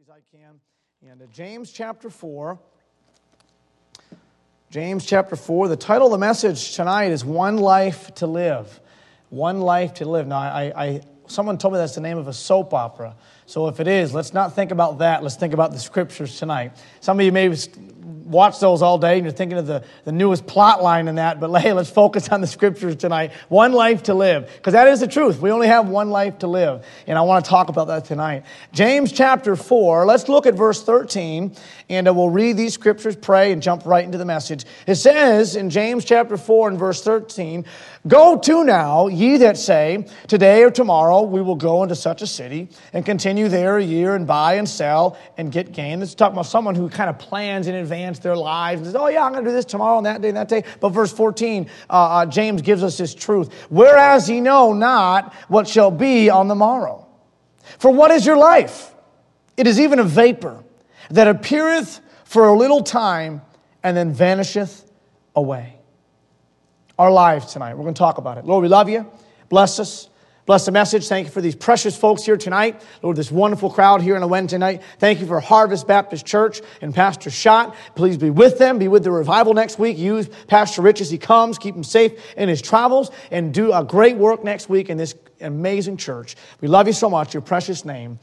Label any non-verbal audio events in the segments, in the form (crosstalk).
as I can. And uh, James chapter 4. James chapter 4. The title of the message tonight is One Life to Live. One Life to Live. Now, I, I, someone told me that's the name of a soap opera. So if it is, let's not think about that. Let's think about the scriptures tonight. Some of you may watch those all day and you're thinking of the, the newest plot line in that, but (laughs) hey, let's focus on the scriptures tonight. One life to live, because that is the truth. We only have one life to live, and I want to talk about that tonight. James chapter 4, let's look at verse 13, and we'll read these scriptures, pray, and jump right into the message. It says in James chapter 4 and verse 13, Go to now, ye that say, Today or tomorrow we will go into such a city and continue there a year and buy and sell and get gain. This is talking about someone who kind of plans in advance their lives and says, Oh, yeah, I'm going to do this tomorrow and that day and that day. But verse 14, uh, uh, James gives us his truth. Whereas ye know not what shall be on the morrow. For what is your life? It is even a vapor that appeareth for a little time and then vanisheth away our lives tonight. We're going to talk about it. Lord, we love you. Bless us. Bless the message. Thank you for these precious folks here tonight. Lord, this wonderful crowd here on a Wednesday night. Thank you for Harvest Baptist Church and Pastor Schott. Please be with them. Be with the revival next week. Use Pastor Rich as he comes. Keep him safe in his travels and do a great work next week in this amazing church. We love you so much. Your precious name.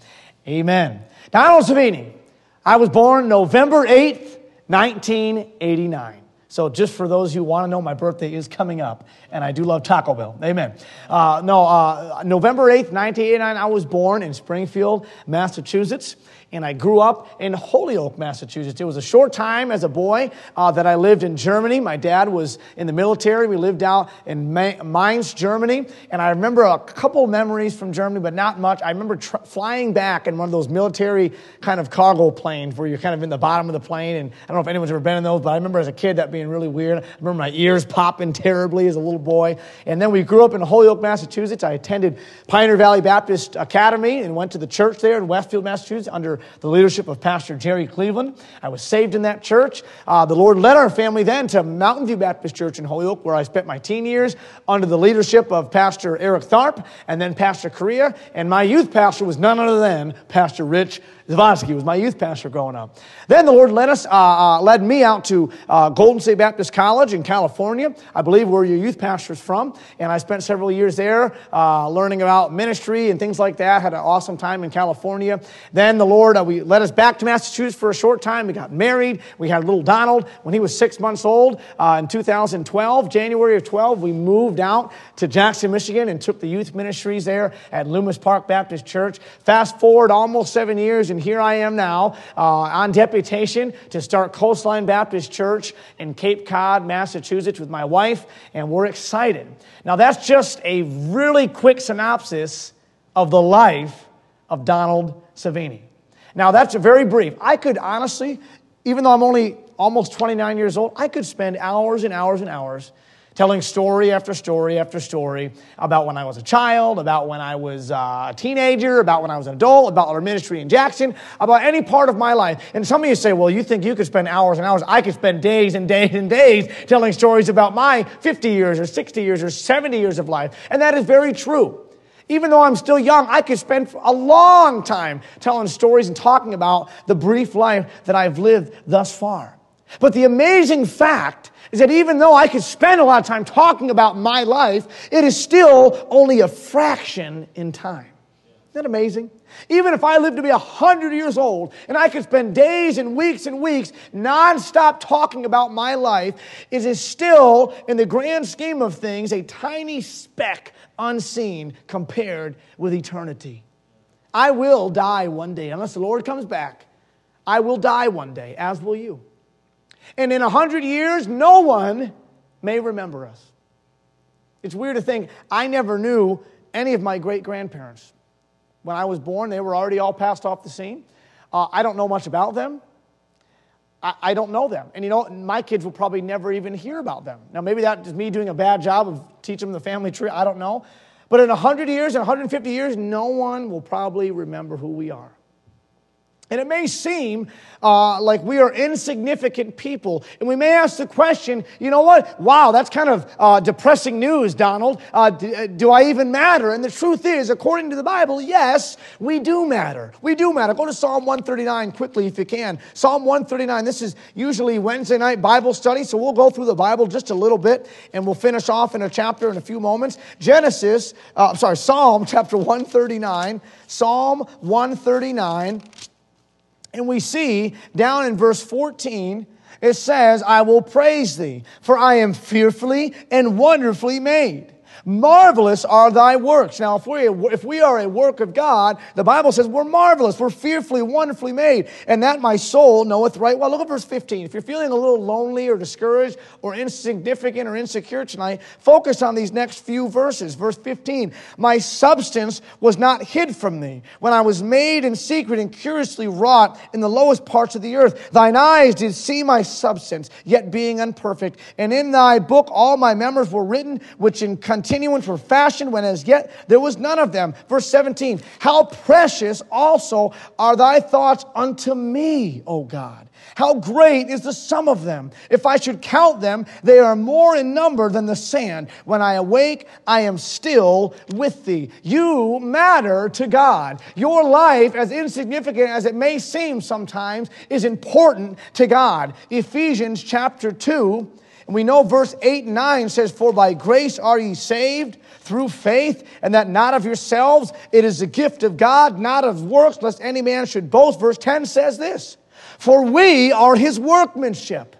Amen. Donald Sevigne. I was born November 8th, 1989. So, just for those who want to know, my birthday is coming up, and I do love Taco Bell. Amen. Uh, no, uh, November 8th, 1989, I was born in Springfield, Massachusetts and I grew up in Holyoke, Massachusetts. It was a short time as a boy uh, that I lived in Germany. My dad was in the military. We lived out in Mainz, Germany, and I remember a couple memories from Germany, but not much. I remember tr- flying back in one of those military kind of cargo planes where you're kind of in the bottom of the plane, and I don't know if anyone's ever been in those, but I remember as a kid that being really weird. I remember my ears popping terribly as a little boy. And then we grew up in Holyoke, Massachusetts. I attended Pioneer Valley Baptist Academy and went to the church there in Westfield, Massachusetts under the leadership of Pastor Jerry Cleveland. I was saved in that church. Uh, the Lord led our family then to Mountain View Baptist Church in Holyoke, where I spent my teen years under the leadership of Pastor Eric Tharp and then Pastor Korea. And my youth pastor was none other than Pastor Rich Zavonsky was my youth pastor growing up. Then the Lord led us, uh, uh, led me out to uh, Golden State Baptist College in California. I believe where your youth pastor is from, and I spent several years there uh, learning about ministry and things like that. Had an awesome time in California. Then the Lord, uh, we led us back to Massachusetts for a short time. We got married. We had little Donald when he was six months old uh, in 2012, January of 12. We moved out to Jackson, Michigan, and took the youth ministries there at Loomis Park Baptist Church. Fast forward almost seven years and here I am now uh, on deputation to start Coastline Baptist Church in Cape Cod, Massachusetts with my wife, and we're excited. Now, that's just a really quick synopsis of the life of Donald Sevigne. Now, that's very brief. I could honestly, even though I'm only almost 29 years old, I could spend hours and hours and hours telling story after story after story about when I was a child, about when I was uh, a teenager, about when I was an adult, about our ministry in Jackson, about any part of my life. And some of you say, well, you think you could spend hours and hours. I could spend days and days and days telling stories about my 50 years or 60 years or 70 years of life. And that is very true. Even though I'm still young, I could spend a long time telling stories and talking about the brief life that I've lived thus far. But the amazing fact is that even though I could spend a lot of time talking about my life, it is still only a fraction in time. Isn't that amazing? Even if I live to be 100 years old and I could spend days and weeks and weeks nonstop talking about my life, it is still, in the grand scheme of things, a tiny speck unseen compared with eternity. I will die one day. Unless the Lord comes back, I will die one day, as will you. And in a hundred years, no one may remember us. It's weird to think I never knew any of my great grandparents. When I was born, they were already all passed off the scene. Uh, I don't know much about them. I, I, don't know them. And you know, my kids will probably never even hear about them. Now, maybe that is me doing a bad job of teaching them the family tree. I don't know. But in 100 years, in 150 years, no one will probably remember who we are. And it may seem uh, like we are insignificant people. And we may ask the question, you know what? Wow, that's kind of uh, depressing news, Donald. Uh, do, uh, do I even matter? And the truth is, according to the Bible, yes, we do matter. We do matter. Go to Psalm 139 quickly if you can. Psalm 139, this is usually Wednesday night Bible study, so we'll go through the Bible just a little bit and we'll finish off in a chapter in a few moments. Genesis, uh, I'm sorry, Psalm chapter 139. Psalm 139. And we see down in verse 14, it says, I will praise thee, for I am fearfully and wonderfully made. Marvelous are thy works. Now, if we, if we are a work of God, the Bible says we're marvelous. We're fearfully, wonderfully made. And that my soul knoweth right well. Look at verse 15. If you're feeling a little lonely or discouraged or insignificant or insecure tonight, focus on these next few verses. Verse 15. My substance was not hid from thee when I was made in secret and curiously wrought in the lowest parts of the earth. Thine eyes did see my substance, yet being unperfect. And in thy book all my members were written, which in continuance were fashioned when as yet there was none of them. Verse 17, how precious also are thy thoughts unto me, O God. How great is the sum of them. If I should count them, they are more in number than the sand. When I awake, I am still with thee. You matter to God. Your life, as insignificant as it may seem sometimes, is important to God. Ephesians chapter 2 and we know verse 8 and 9 says, For by grace are ye saved through faith, and that not of yourselves, it is a gift of God, not of works, lest any man should boast. Verse 10 says this For we are his workmanship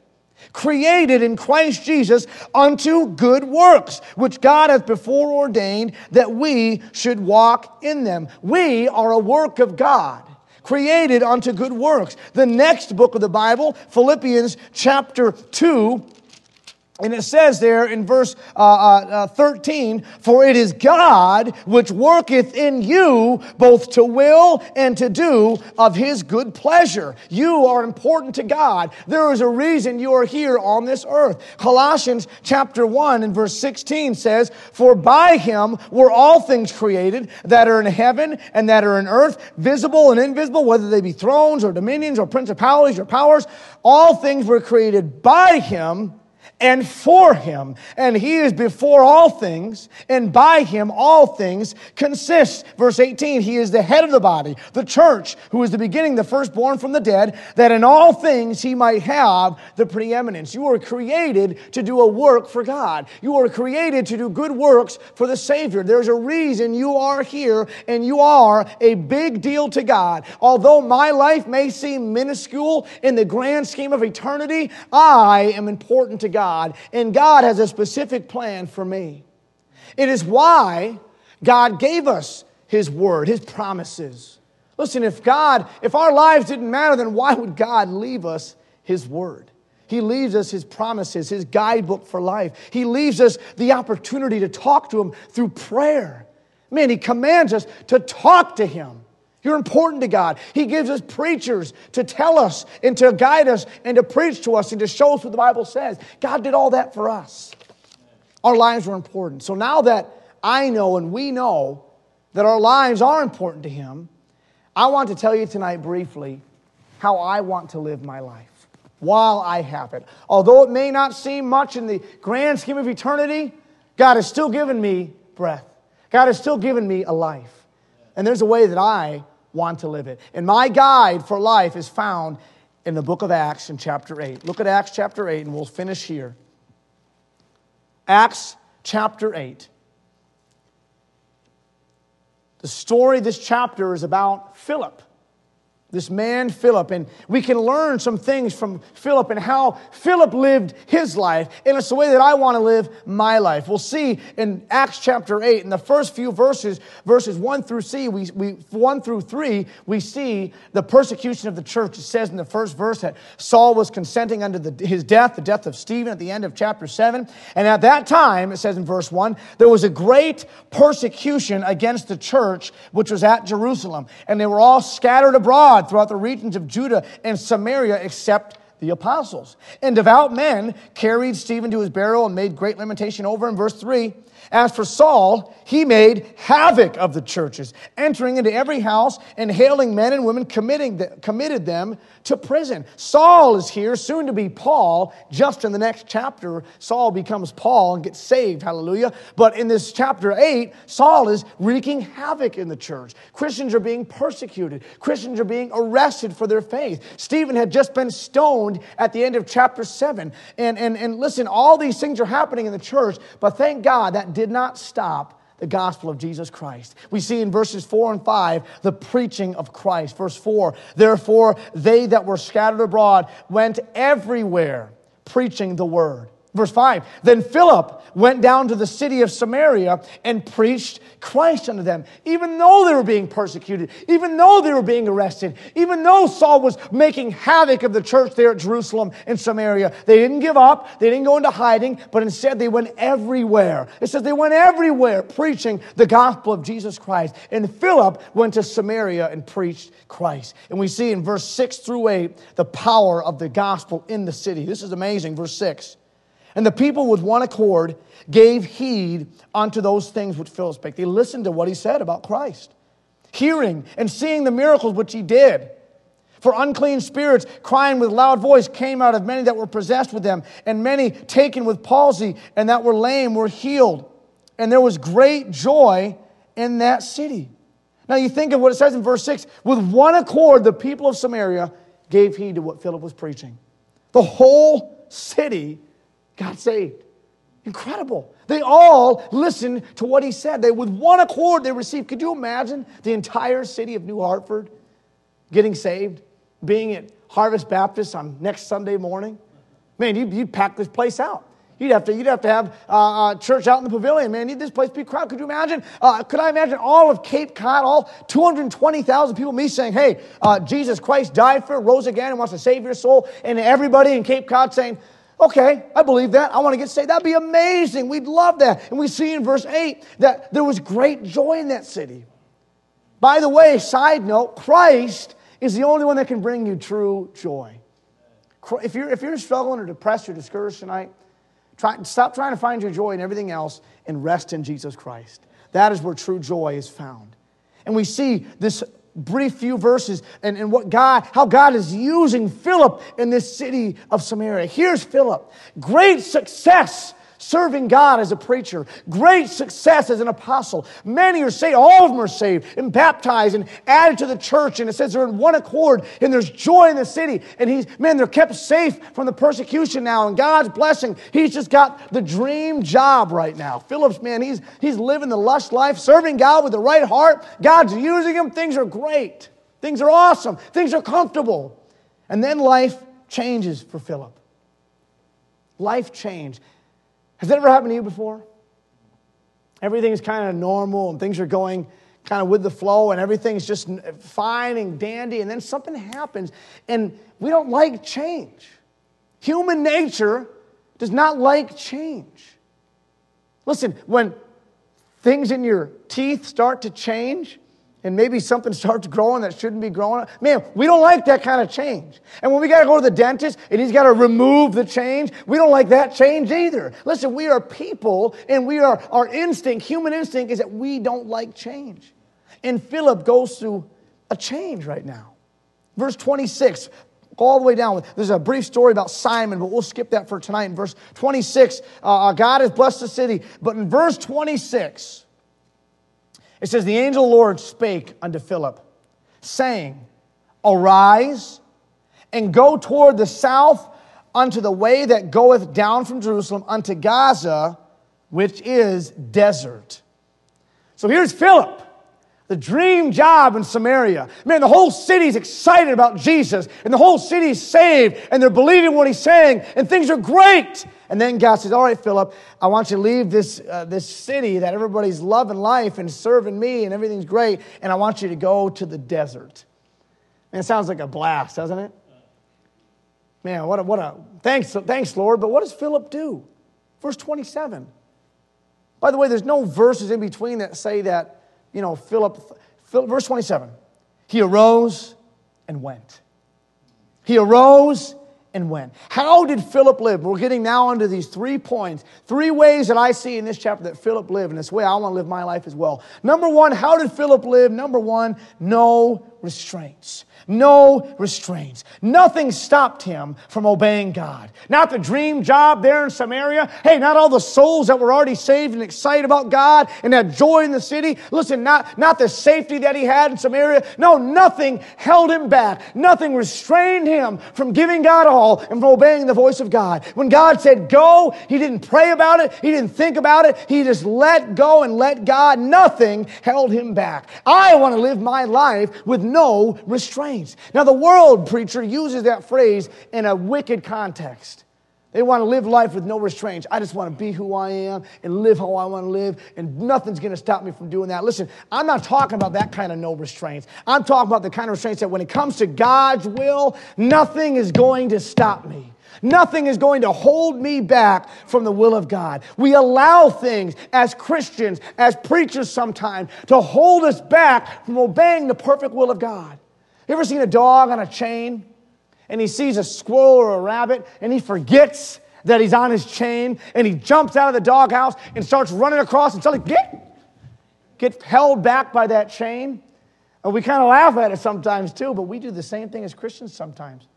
created in Christ Jesus unto good works, which God hath before ordained that we should walk in them. We are a work of God. Created unto good works. The next book of the Bible, Philippians chapter 2, and it says there in verse uh, uh, uh, 13, For it is God which worketh in you both to will and to do of his good pleasure. You are important to God. There is a reason you are here on this earth. Colossians chapter 1 and verse 16 says, For by him were all things created that are in heaven and that are in earth, visible and invisible, whether they be thrones or dominions or principalities or powers. All things were created by him and for him. And he is before all things, and by him all things consist. Verse 18, he is the head of the body, the church, who is the beginning, the firstborn from the dead, that in all things he might have the preeminence. You are created to do a work for God. You are created to do good works for the Savior. There's a reason you are here, and you are a big deal to God. Although my life may seem minuscule in the grand scheme of eternity, I am important to God. God, and God has a specific plan for me. It is why God gave us His word, His promises. Listen, if God, if our lives didn't matter, then why would God leave us His word? He leaves us His promises, His guidebook for life. He leaves us the opportunity to talk to Him through prayer. Man, He commands us to talk to Him. You're important to God. He gives us preachers to tell us and to guide us and to preach to us and to show us what the Bible says. God did all that for us. Our lives were important. So now that I know and we know that our lives are important to Him, I want to tell you tonight briefly how I want to live my life while I have it. Although it may not seem much in the grand scheme of eternity, God has still given me breath. God has still given me a life. And there's a way that I want to live it. And my guide for life is found in the book of Acts in chapter 8. Look at Acts chapter 8, and we'll finish here. Acts chapter 8. The story this chapter is about Philip this man Philip. And we can learn some things from Philip and how Philip lived his life. And it's the way that I want to live my life. We'll see in Acts chapter 8, in the first few verses, verses 1 through C, we, we 1 through 3, we see the persecution of the church. It says in the first verse that Saul was consenting unto the, his death, the death of Stephen at the end of chapter 7. And at that time, it says in verse 1, there was a great persecution against the church which was at Jerusalem. And they were all scattered abroad throughout the regions of Judah and Samaria except the apostles. And devout men carried Stephen to his burial and made great lamentation over him. Verse 3 As for Saul, he made havoc of the churches, entering into every house and hailing men and women, committing the, committed them to prison. Saul is here, soon to be Paul. Just in the next chapter, Saul becomes Paul and gets saved. Hallelujah. But in this chapter 8, Saul is wreaking havoc in the church. Christians are being persecuted, Christians are being arrested for their faith. Stephen had just been stoned at the end of chapter 7. And, and, and listen, all these things are happening in the church, but thank God that did not stop the gospel of Jesus Christ. We see in verses 4 and 5 the preaching of Christ. Verse 4 Therefore, they that were scattered abroad went everywhere preaching the word. Verse 5 Then Philip went down to the city of Samaria and preached Christ unto them, even though they were being persecuted, even though they were being arrested, even though Saul was making havoc of the church there at Jerusalem and Samaria. They didn't give up, they didn't go into hiding, but instead they went everywhere. It says they went everywhere preaching the gospel of Jesus Christ. And Philip went to Samaria and preached Christ. And we see in verse 6 through 8 the power of the gospel in the city. This is amazing. Verse 6. And the people with one accord gave heed unto those things which Philip spake. They listened to what he said about Christ, hearing and seeing the miracles which he did. For unclean spirits, crying with loud voice, came out of many that were possessed with them, and many taken with palsy, and that were lame were healed. And there was great joy in that city. Now you think of what it says in verse 6 with one accord, the people of Samaria gave heed to what Philip was preaching. The whole city got saved. Incredible. They all listened to what he said. They, with one accord, they received. Could you imagine the entire city of New Hartford getting saved, being at Harvest Baptist on next Sunday morning? Man, you'd, you'd pack this place out. You'd have to, you'd have, to have uh, uh, church out in the pavilion, man. Need this place be crowded. Could you imagine? Uh, could I imagine all of Cape Cod, all 220,000 people, me saying, hey, uh, Jesus Christ died for, rose again, and wants to save your soul, and everybody in Cape Cod saying, Okay, I believe that. I want to get saved. That'd be amazing. We'd love that. And we see in verse 8 that there was great joy in that city. By the way, side note, Christ is the only one that can bring you true joy. If you're, if you're struggling or depressed or discouraged tonight, try, stop trying to find your joy in everything else and rest in Jesus Christ. That is where true joy is found. And we see this brief few verses and, and what God, how God is using Philip in this city of Samaria. Here's Philip. Great success serving God as a preacher, great success as an apostle. Many are saved, all of them are saved and baptized and added to the church. And it says they're in one accord and there's joy in the city. And he's, man, they're kept safe from the persecution now and God's blessing. He's just got the dream job right now. Philip's, man, he's, he's living the lush life, serving God with the right heart. God's using him. Things are great. Things are awesome. Things are comfortable. And then life changes for Philip. Life changed. Has that ever happened to you before? Everything's kind of normal and things are going kind of with the flow and everything's just fine and dandy, and then something happens and we don't like change. Human nature does not like change. Listen, when things in your teeth start to change, and maybe something starts growing that shouldn't be growing. Man, we don't like that kind of change. And when we got to go to the dentist and he's got to remove the change, we don't like that change either. Listen, we are people and we are, our instinct, human instinct is that we don't like change. And Philip goes through a change right now. Verse 26, all the way down. There's a brief story about Simon, but we'll skip that for tonight. In verse 26, uh, God has blessed the city. But in verse 26, it says, The angel the Lord spake unto Philip, saying, Arise and go toward the south unto the way that goeth down from Jerusalem unto Gaza, which is desert. So here's Philip the dream job in Samaria. Man, the whole city's excited about Jesus, and the whole city's saved, and they're believing what he's saying, and things are great. And then God says, All right, Philip, I want you to leave this, uh, this city that everybody's loving life and serving me, and everything's great, and I want you to go to the desert. Man, it sounds like a blast, doesn't it? Man, what a, what a thanks, thanks, Lord. But what does Philip do? Verse 27. By the way, there's no verses in between that say that you know, Philip, Philip, verse 27. He arose and went. He arose and went. How did Philip live? We're getting now onto these three points, three ways that I see in this chapter that Philip lived, and this way I want to live my life as well. Number one, how did Philip live? Number one, no restraints no restraints. Nothing stopped him from obeying God. Not the dream job there in Samaria. Hey, not all the souls that were already saved and excited about God and had joy in the city. Listen, not, not the safety that he had in Samaria. No, nothing held him back. Nothing restrained him from giving God all and from obeying the voice of God. When God said go, he didn't pray about it. He didn't think about it. He just let go and let God. Nothing held him back. I want to live my life with no restraints. Now, the world preacher uses that phrase in a wicked context. They want to live life with no restraints. I just want to be who I am and live how I want to live, and nothing's going to stop me from doing that. Listen, I'm not talking about that kind of no restraints. I'm talking about the kind of restraints that when it comes to God's will, nothing is going to stop me. Nothing is going to hold me back from the will of God. We allow things as Christians, as preachers sometimes, to hold us back from obeying the perfect will of God. You ever seen a dog on a chain and he sees a squirrel or a rabbit and he forgets that he's on his chain and he jumps out of the doghouse and starts running across and suddenly get, get held back by that chain? And we kind of laugh at it sometimes too, but we do the same thing as Christians sometimes.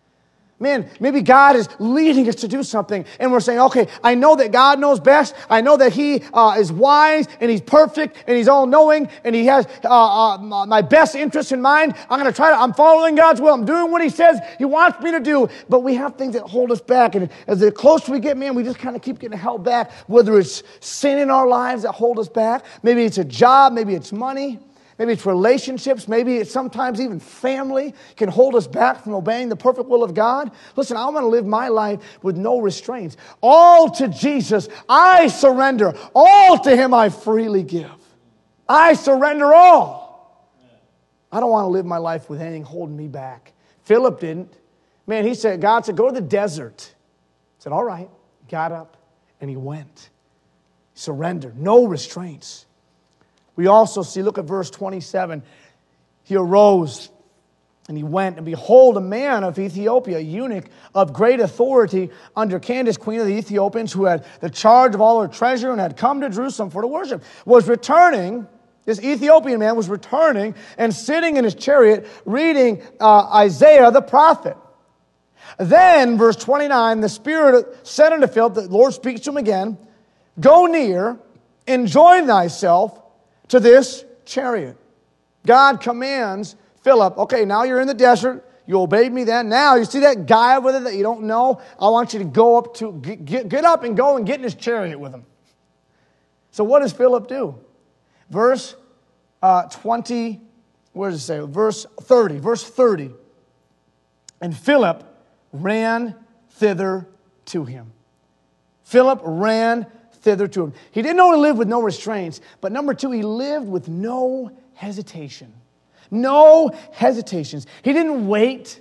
Man, maybe God is leading us to do something, and we're saying, okay, I know that God knows best. I know that He uh, is wise, and He's perfect, and He's all knowing, and He has uh, uh, my best interest in mind. I'm going to try to, I'm following God's will. I'm doing what He says He wants me to do. But we have things that hold us back, and as the closer we get, man, we just kind of keep getting held back, whether it's sin in our lives that hold us back, maybe it's a job, maybe it's money. Maybe it's relationships. Maybe it's sometimes even family can hold us back from obeying the perfect will of God. Listen, I want to live my life with no restraints. All to Jesus, I surrender. All to Him, I freely give. I surrender all. I don't want to live my life with anything holding me back. Philip didn't. Man, he said, God said, go to the desert. He said, all right. Got up and he went. Surrender. No restraints. We also see, look at verse 27. He arose and he went, and behold, a man of Ethiopia, a eunuch of great authority under Candace, queen of the Ethiopians, who had the charge of all her treasure and had come to Jerusalem for to worship, was returning. This Ethiopian man was returning and sitting in his chariot reading uh, Isaiah the prophet. Then, verse 29, the Spirit said unto Philip, the Lord speaks to him again, Go near and join thyself to this chariot. God commands Philip, okay, now you're in the desert. You obeyed me then. Now, you see that guy over there that you don't know? I want you to go up to, get, get up and go and get in his chariot with him. So, what does Philip do? Verse uh, 20, where does it say? Verse 30. Verse 30. And Philip ran thither to him. Philip ran thither to him. He didn't only live with no restraints, but number two, he lived with no hesitation. No hesitations. He didn't wait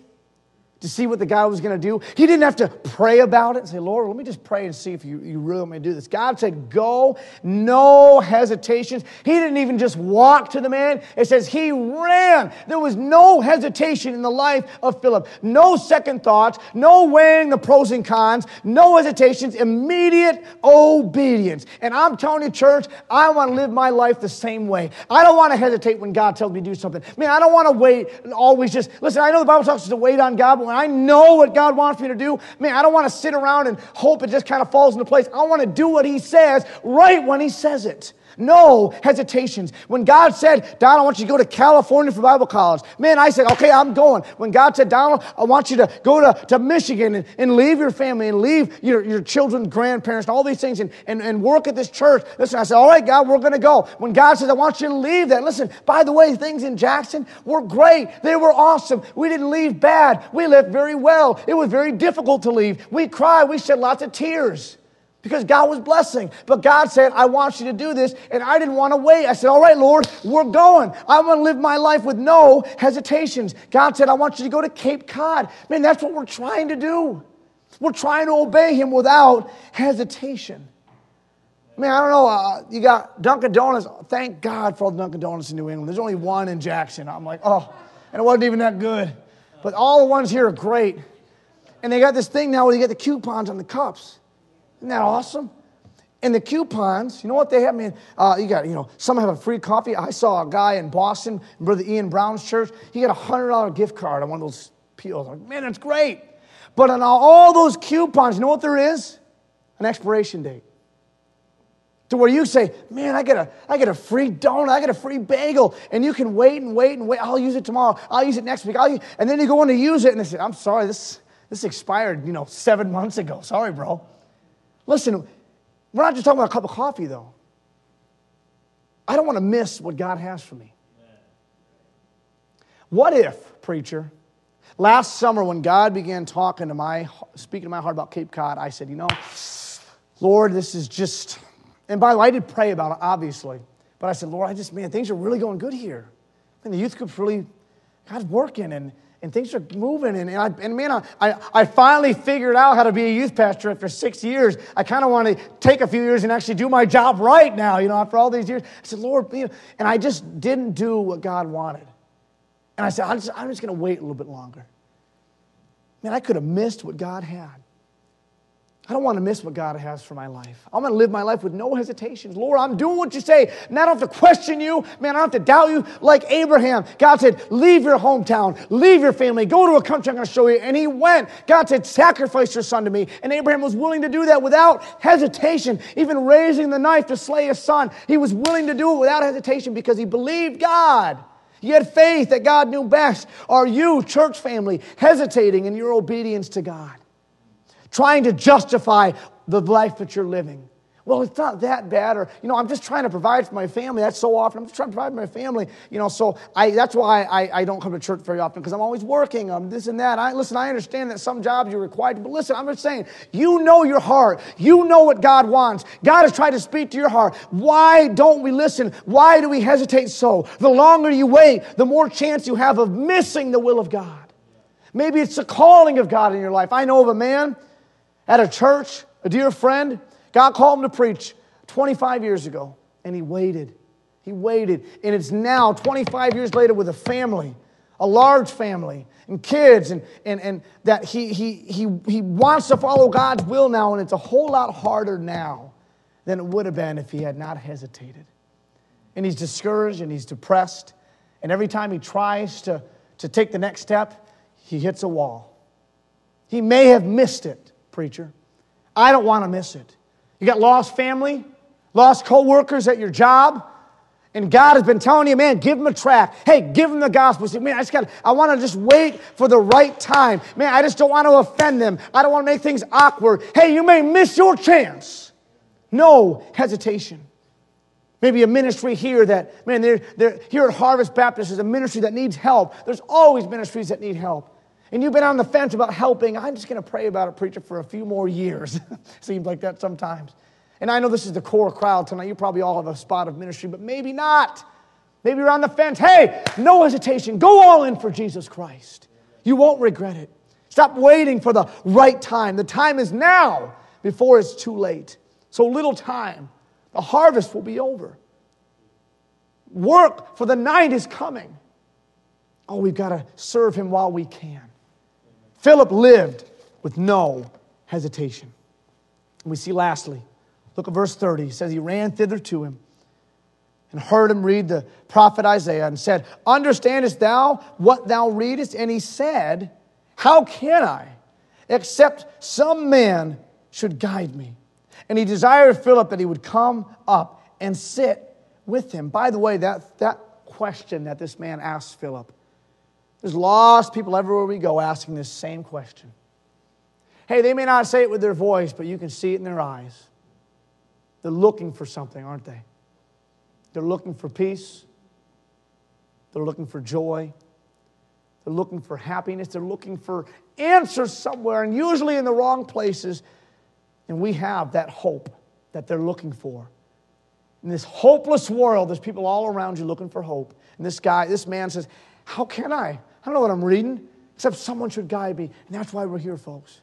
to see what the guy was going to do. He didn't have to pray about it and say, Lord, let me just pray and see if you, you really want me to do this. God said, Go, no hesitations. He didn't even just walk to the man, it says he ran. There was no hesitation in the life of Philip. No second thoughts, no weighing the pros and cons, no hesitations, immediate obedience. And I'm telling you, church, I want to live my life the same way. I don't want to hesitate when God tells me to do something. Man, I don't want to wait and always just, listen, I know the Bible talks to wait on God, but when I know what God wants me to do, man, I don't want to sit around and hope it just kind of falls into place. I want to do what He says right when He says it. No hesitations. When God said, Donald, I want you to go to California for Bible college, man, I said, okay, I'm going. When God said, Donald, I want you to go to, to Michigan and, and leave your family and leave your, your children's grandparents and all these things and, and, and work at this church. Listen, I said, all right, God, we're going to go. When God says, I want you to leave that, listen, by the way, things in Jackson were great. They were awesome. We didn't leave bad. We left very well. It was very difficult to leave. We cried. We shed lots of tears because God was blessing. But God said, I want you to do this. And I didn't want to wait. I said, All right, Lord, we're going. I want to live my life with no hesitations. God said, I want you to go to Cape Cod. Man, that's what we're trying to do. We're trying to obey Him without hesitation. Man, I don't know. Uh, you got Dunkin' Donuts. Thank God for all the Dunkin' Donuts in New England. There's only one in Jackson. I'm like, oh, and it wasn't even that good. But all the ones here are great. And they got this thing now where you get the coupons on the cups. Isn't that awesome? And the coupons, you know what they have? Man, uh, you got, you know, some have a free coffee. I saw a guy in Boston, Brother Ian Brown's church. He got a $100 gift card on one of those peels. Like, man, that's great. But on all those coupons, you know what there is? An expiration date. To where you say, man, I get a, I get a free donut, I get a free bagel, and you can wait and wait and wait. I'll use it tomorrow. I'll use it next week. And then you go in to use it, and they say, I'm sorry, this, this expired, you know, seven months ago. Sorry, bro. Listen, we're not just talking about a cup of coffee, though. I don't want to miss what God has for me. What if, preacher, last summer when God began talking to my, speaking to my heart about Cape Cod, I said, you know, Lord, this is just, and by the way, I did pray about it, obviously. But I said, Lord, I just, man, things are really going good here. And the youth group's really, God's working. And, and things are moving. And, and, I, and man, I, I finally figured out how to be a youth pastor after six years. I kind of want to take a few years and actually do my job right now, you know, after all these years. I said, Lord, you know, and I just didn't do what God wanted. And I said, I'm just, I'm just going to wait a little bit longer. Man, I could have missed what God had. I don't want to miss what God has for my life. I'm going to live my life with no hesitations. Lord, I'm doing what you say. And I don't have to question you. Man, I don't have to doubt you like Abraham. God said, leave your hometown, leave your family, go to a country I'm going to show you. And he went. God said, sacrifice your son to me. And Abraham was willing to do that without hesitation, even raising the knife to slay his son. He was willing to do it without hesitation because he believed God. He had faith that God knew best. Are you, church family, hesitating in your obedience to God? Trying to justify the life that you're living. Well, it's not that bad, or, you know, I'm just trying to provide for my family. That's so often. I'm just trying to provide for my family, you know, so I, that's why I, I don't come to church very often, because I'm always working, I'm this and that. I, listen, I understand that some jobs you're required to, but listen, I'm just saying, you know your heart. You know what God wants. God is trying to speak to your heart. Why don't we listen? Why do we hesitate so? The longer you wait, the more chance you have of missing the will of God. Maybe it's the calling of God in your life. I know of a man at a church, a dear friend. God called him to preach 25 years ago, and he waited. He waited. And it's now, 25 years later, with a family, a large family, and kids, and, and, and that he, he, he, he wants to follow God's will now, and it's a whole lot harder now than it would have been if he had not hesitated. And he's discouraged and he's depressed. And every time he tries to, to take the next step, he hits a wall. He may have missed it preacher. I don't want to miss it. You got lost family, lost co-workers at your job, and God has been telling you, man, give them a track. Hey, give them the gospel. See, man, I just got, I want to just wait for the right time. Man, I just don't want to offend them. I don't want to make things awkward. Hey, you may miss your chance. No hesitation. Maybe a ministry here that, man, they're, they're, here at Harvest Baptist is a ministry that needs help. There's always ministries that need help and you've been on the fence about helping, I'm just going to pray about it, preacher, for a few more years. (laughs) Seems like that sometimes. And I know this is the core crowd tonight. You probably all have a spot of ministry, but maybe not. Maybe you're on the fence. Hey, no hesitation. Go all in for Jesus Christ. You won't regret it. Stop waiting for the right time. The time is now before it's too late. So little time. The harvest will be over. Work for the night is coming. Oh, we've got to serve him while we can. Philip lived with no hesitation. And we see lastly, look at verse 30. He says, He ran thither to him and heard him read the prophet Isaiah and said, Understandest thou what thou readest? And he said, How can I, except some man should guide me? And he desired Philip that he would come up and sit with him. By the way, that, that question that this man asked Philip there's lost people everywhere we go asking this same question. Hey, they may not say it with their voice, but you can see it in their eyes. They're looking for something, aren't they? They're looking for peace. They're looking for joy. They're looking for happiness. They're looking for answers somewhere, and usually in the wrong places. And we have that hope that they're looking for. In this hopeless world, there's people all around you looking for hope. And this guy, this man says, How can I? I don't know what I'm reading, except someone should guide me. And that's why we're here, folks.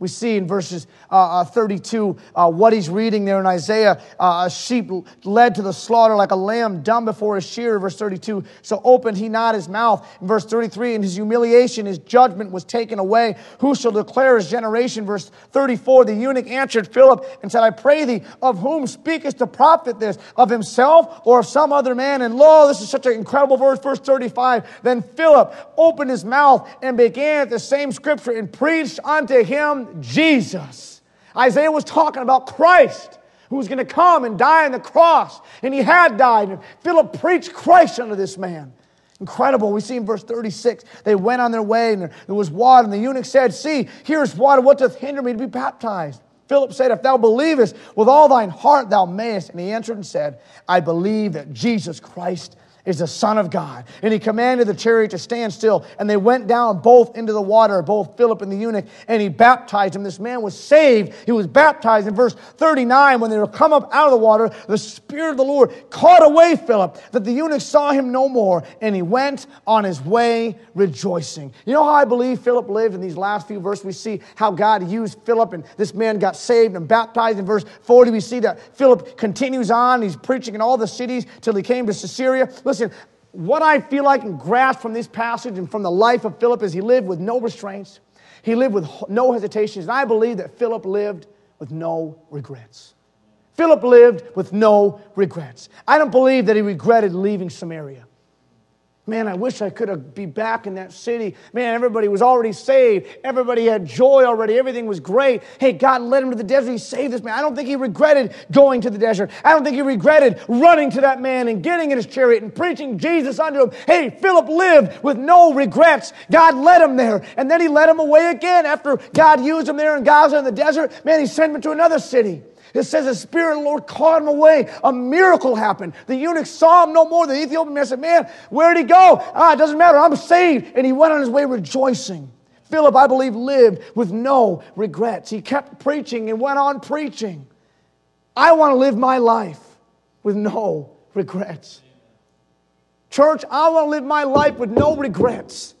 We see in verses uh, uh, 32 uh, what he's reading there in Isaiah. Uh, a sheep led to the slaughter like a lamb dumb before a shearer, verse 32. So opened he not his mouth. In verse 33, in his humiliation, his judgment was taken away. Who shall declare his generation? Verse 34, the eunuch answered Philip and said, I pray thee, of whom speakest the prophet this? Of himself or of some other man? And lo, this is such an incredible verse, verse 35. Then Philip opened his mouth and began at the same scripture and preached unto him Jesus. Isaiah was talking about Christ who was going to come and die on the cross. And he had died. And Philip preached Christ unto this man. Incredible. We see in verse 36, they went on their way and there was water. And the eunuch said, See, here's water. What doth hinder me to be baptized? Philip said, If thou believest with all thine heart, thou mayest. And he answered and said, I believe that Jesus Christ is the Son of God. And he commanded the chariot to stand still. And they went down both into the water, both Philip and the eunuch, and he baptized him. This man was saved. He was baptized. In verse 39, when they were come up out of the water, the Spirit of the Lord caught away Philip, that the eunuch saw him no more, and he went on his way rejoicing. You know how I believe Philip lived in these last few verses? We see how God used Philip, and this man got saved and baptized. In verse 40, we see that Philip continues on. He's preaching in all the cities till he came to Caesarea. Listen, what I feel like and grasp from this passage and from the life of Philip is he lived with no restraints. He lived with no hesitations. And I believe that Philip lived with no regrets. Philip lived with no regrets. I don't believe that he regretted leaving Samaria. Man, I wish I could have be back in that city. Man, everybody was already saved. Everybody had joy already. Everything was great. Hey, God led him to the desert. He saved this man. I don't think he regretted going to the desert. I don't think he regretted running to that man and getting in his chariot and preaching Jesus unto him. Hey, Philip lived with no regrets. God led him there. And then he led him away again after God used him there in Gaza in the desert. Man, he sent him to another city. It says the Spirit of the Lord caught him away. A miracle happened. The eunuch saw him no more. The Ethiopian man said, Man, where'd he go? Ah, it doesn't matter. I'm saved. And he went on his way rejoicing. Philip, I believe, lived with no regrets. He kept preaching and went on preaching. I want to live my life with no regrets. Church, I want to live my life with no regrets.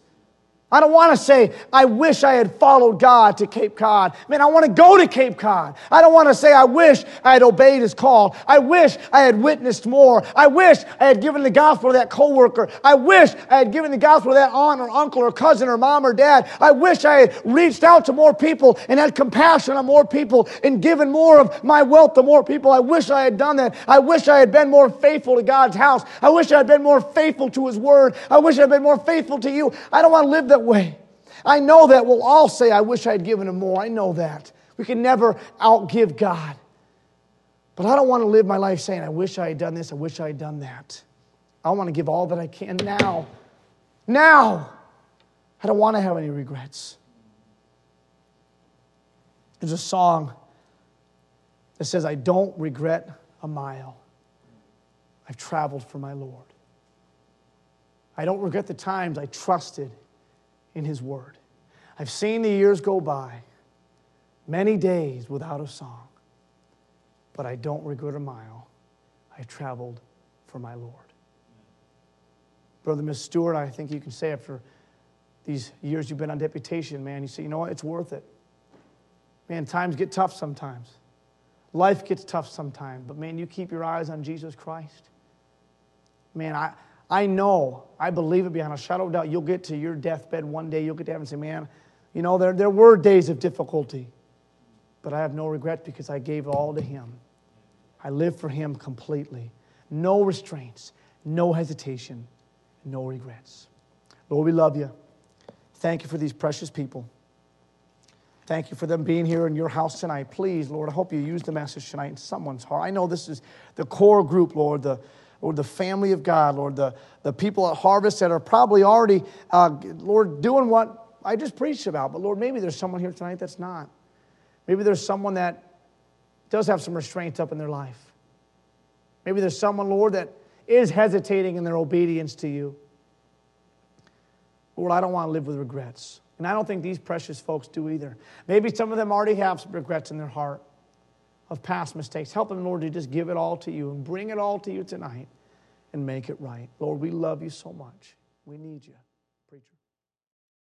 I don't want to say, I wish I had followed God to Cape Cod. Man, I want to go to Cape Cod. I don't want to say, I wish I had obeyed his call. I wish I had witnessed more. I wish I had given the gospel to that coworker. I wish I had given the gospel to that aunt or uncle or cousin or mom or dad. I wish I had reached out to more people and had compassion on more people and given more of my wealth to more people. I wish I had done that. I wish I had been more faithful to God's house. I wish I had been more faithful to his word. I wish I had been more faithful to you. I don't want to live that way. I know that we'll all say, I wish I had given him more. I know that. We can never outgive God. But I don't want to live my life saying, I wish I had done this, I wish I had done that. I want to give all that I can now. Now. I don't want to have any regrets. There's a song that says, I don't regret a mile I've traveled for my Lord. I don't regret the times I trusted in His Word. I've seen the years go by, many days without a song, but I don't regret a mile I traveled for my Lord. Brother Miss Stewart, I think you can say after these years you've been on deputation, man, you say, you know what, it's worth it. Man, times get tough sometimes. Life gets tough sometimes, but man, you keep your eyes on Jesus Christ. Man, I, I know, I believe it beyond a shadow of doubt, you'll get to your deathbed one day, you'll get to heaven and say, Man, you know, there, there were days of difficulty, but I have no regret because I gave all to Him. I live for Him completely. No restraints, no hesitation, no regrets. Lord, we love you. Thank you for these precious people. Thank you for them being here in your house tonight. Please, Lord, I hope you use the message tonight in someone's heart. I know this is the core group, Lord, the, Lord, the family of God, Lord, the, the people at Harvest that are probably already, uh, Lord, doing what I just preached about. But Lord, maybe there's someone here tonight that's not. Maybe there's someone that does have some restraints up in their life. Maybe there's someone, Lord, that is hesitating in their obedience to you. Lord, I don't want to live with regrets. And I don't think these precious folks do either. Maybe some of them already have some regrets in their heart of past mistakes. Help them, Lord, to just give it all to you and bring it all to you tonight and make it right. Lord, we love you so much. We need you.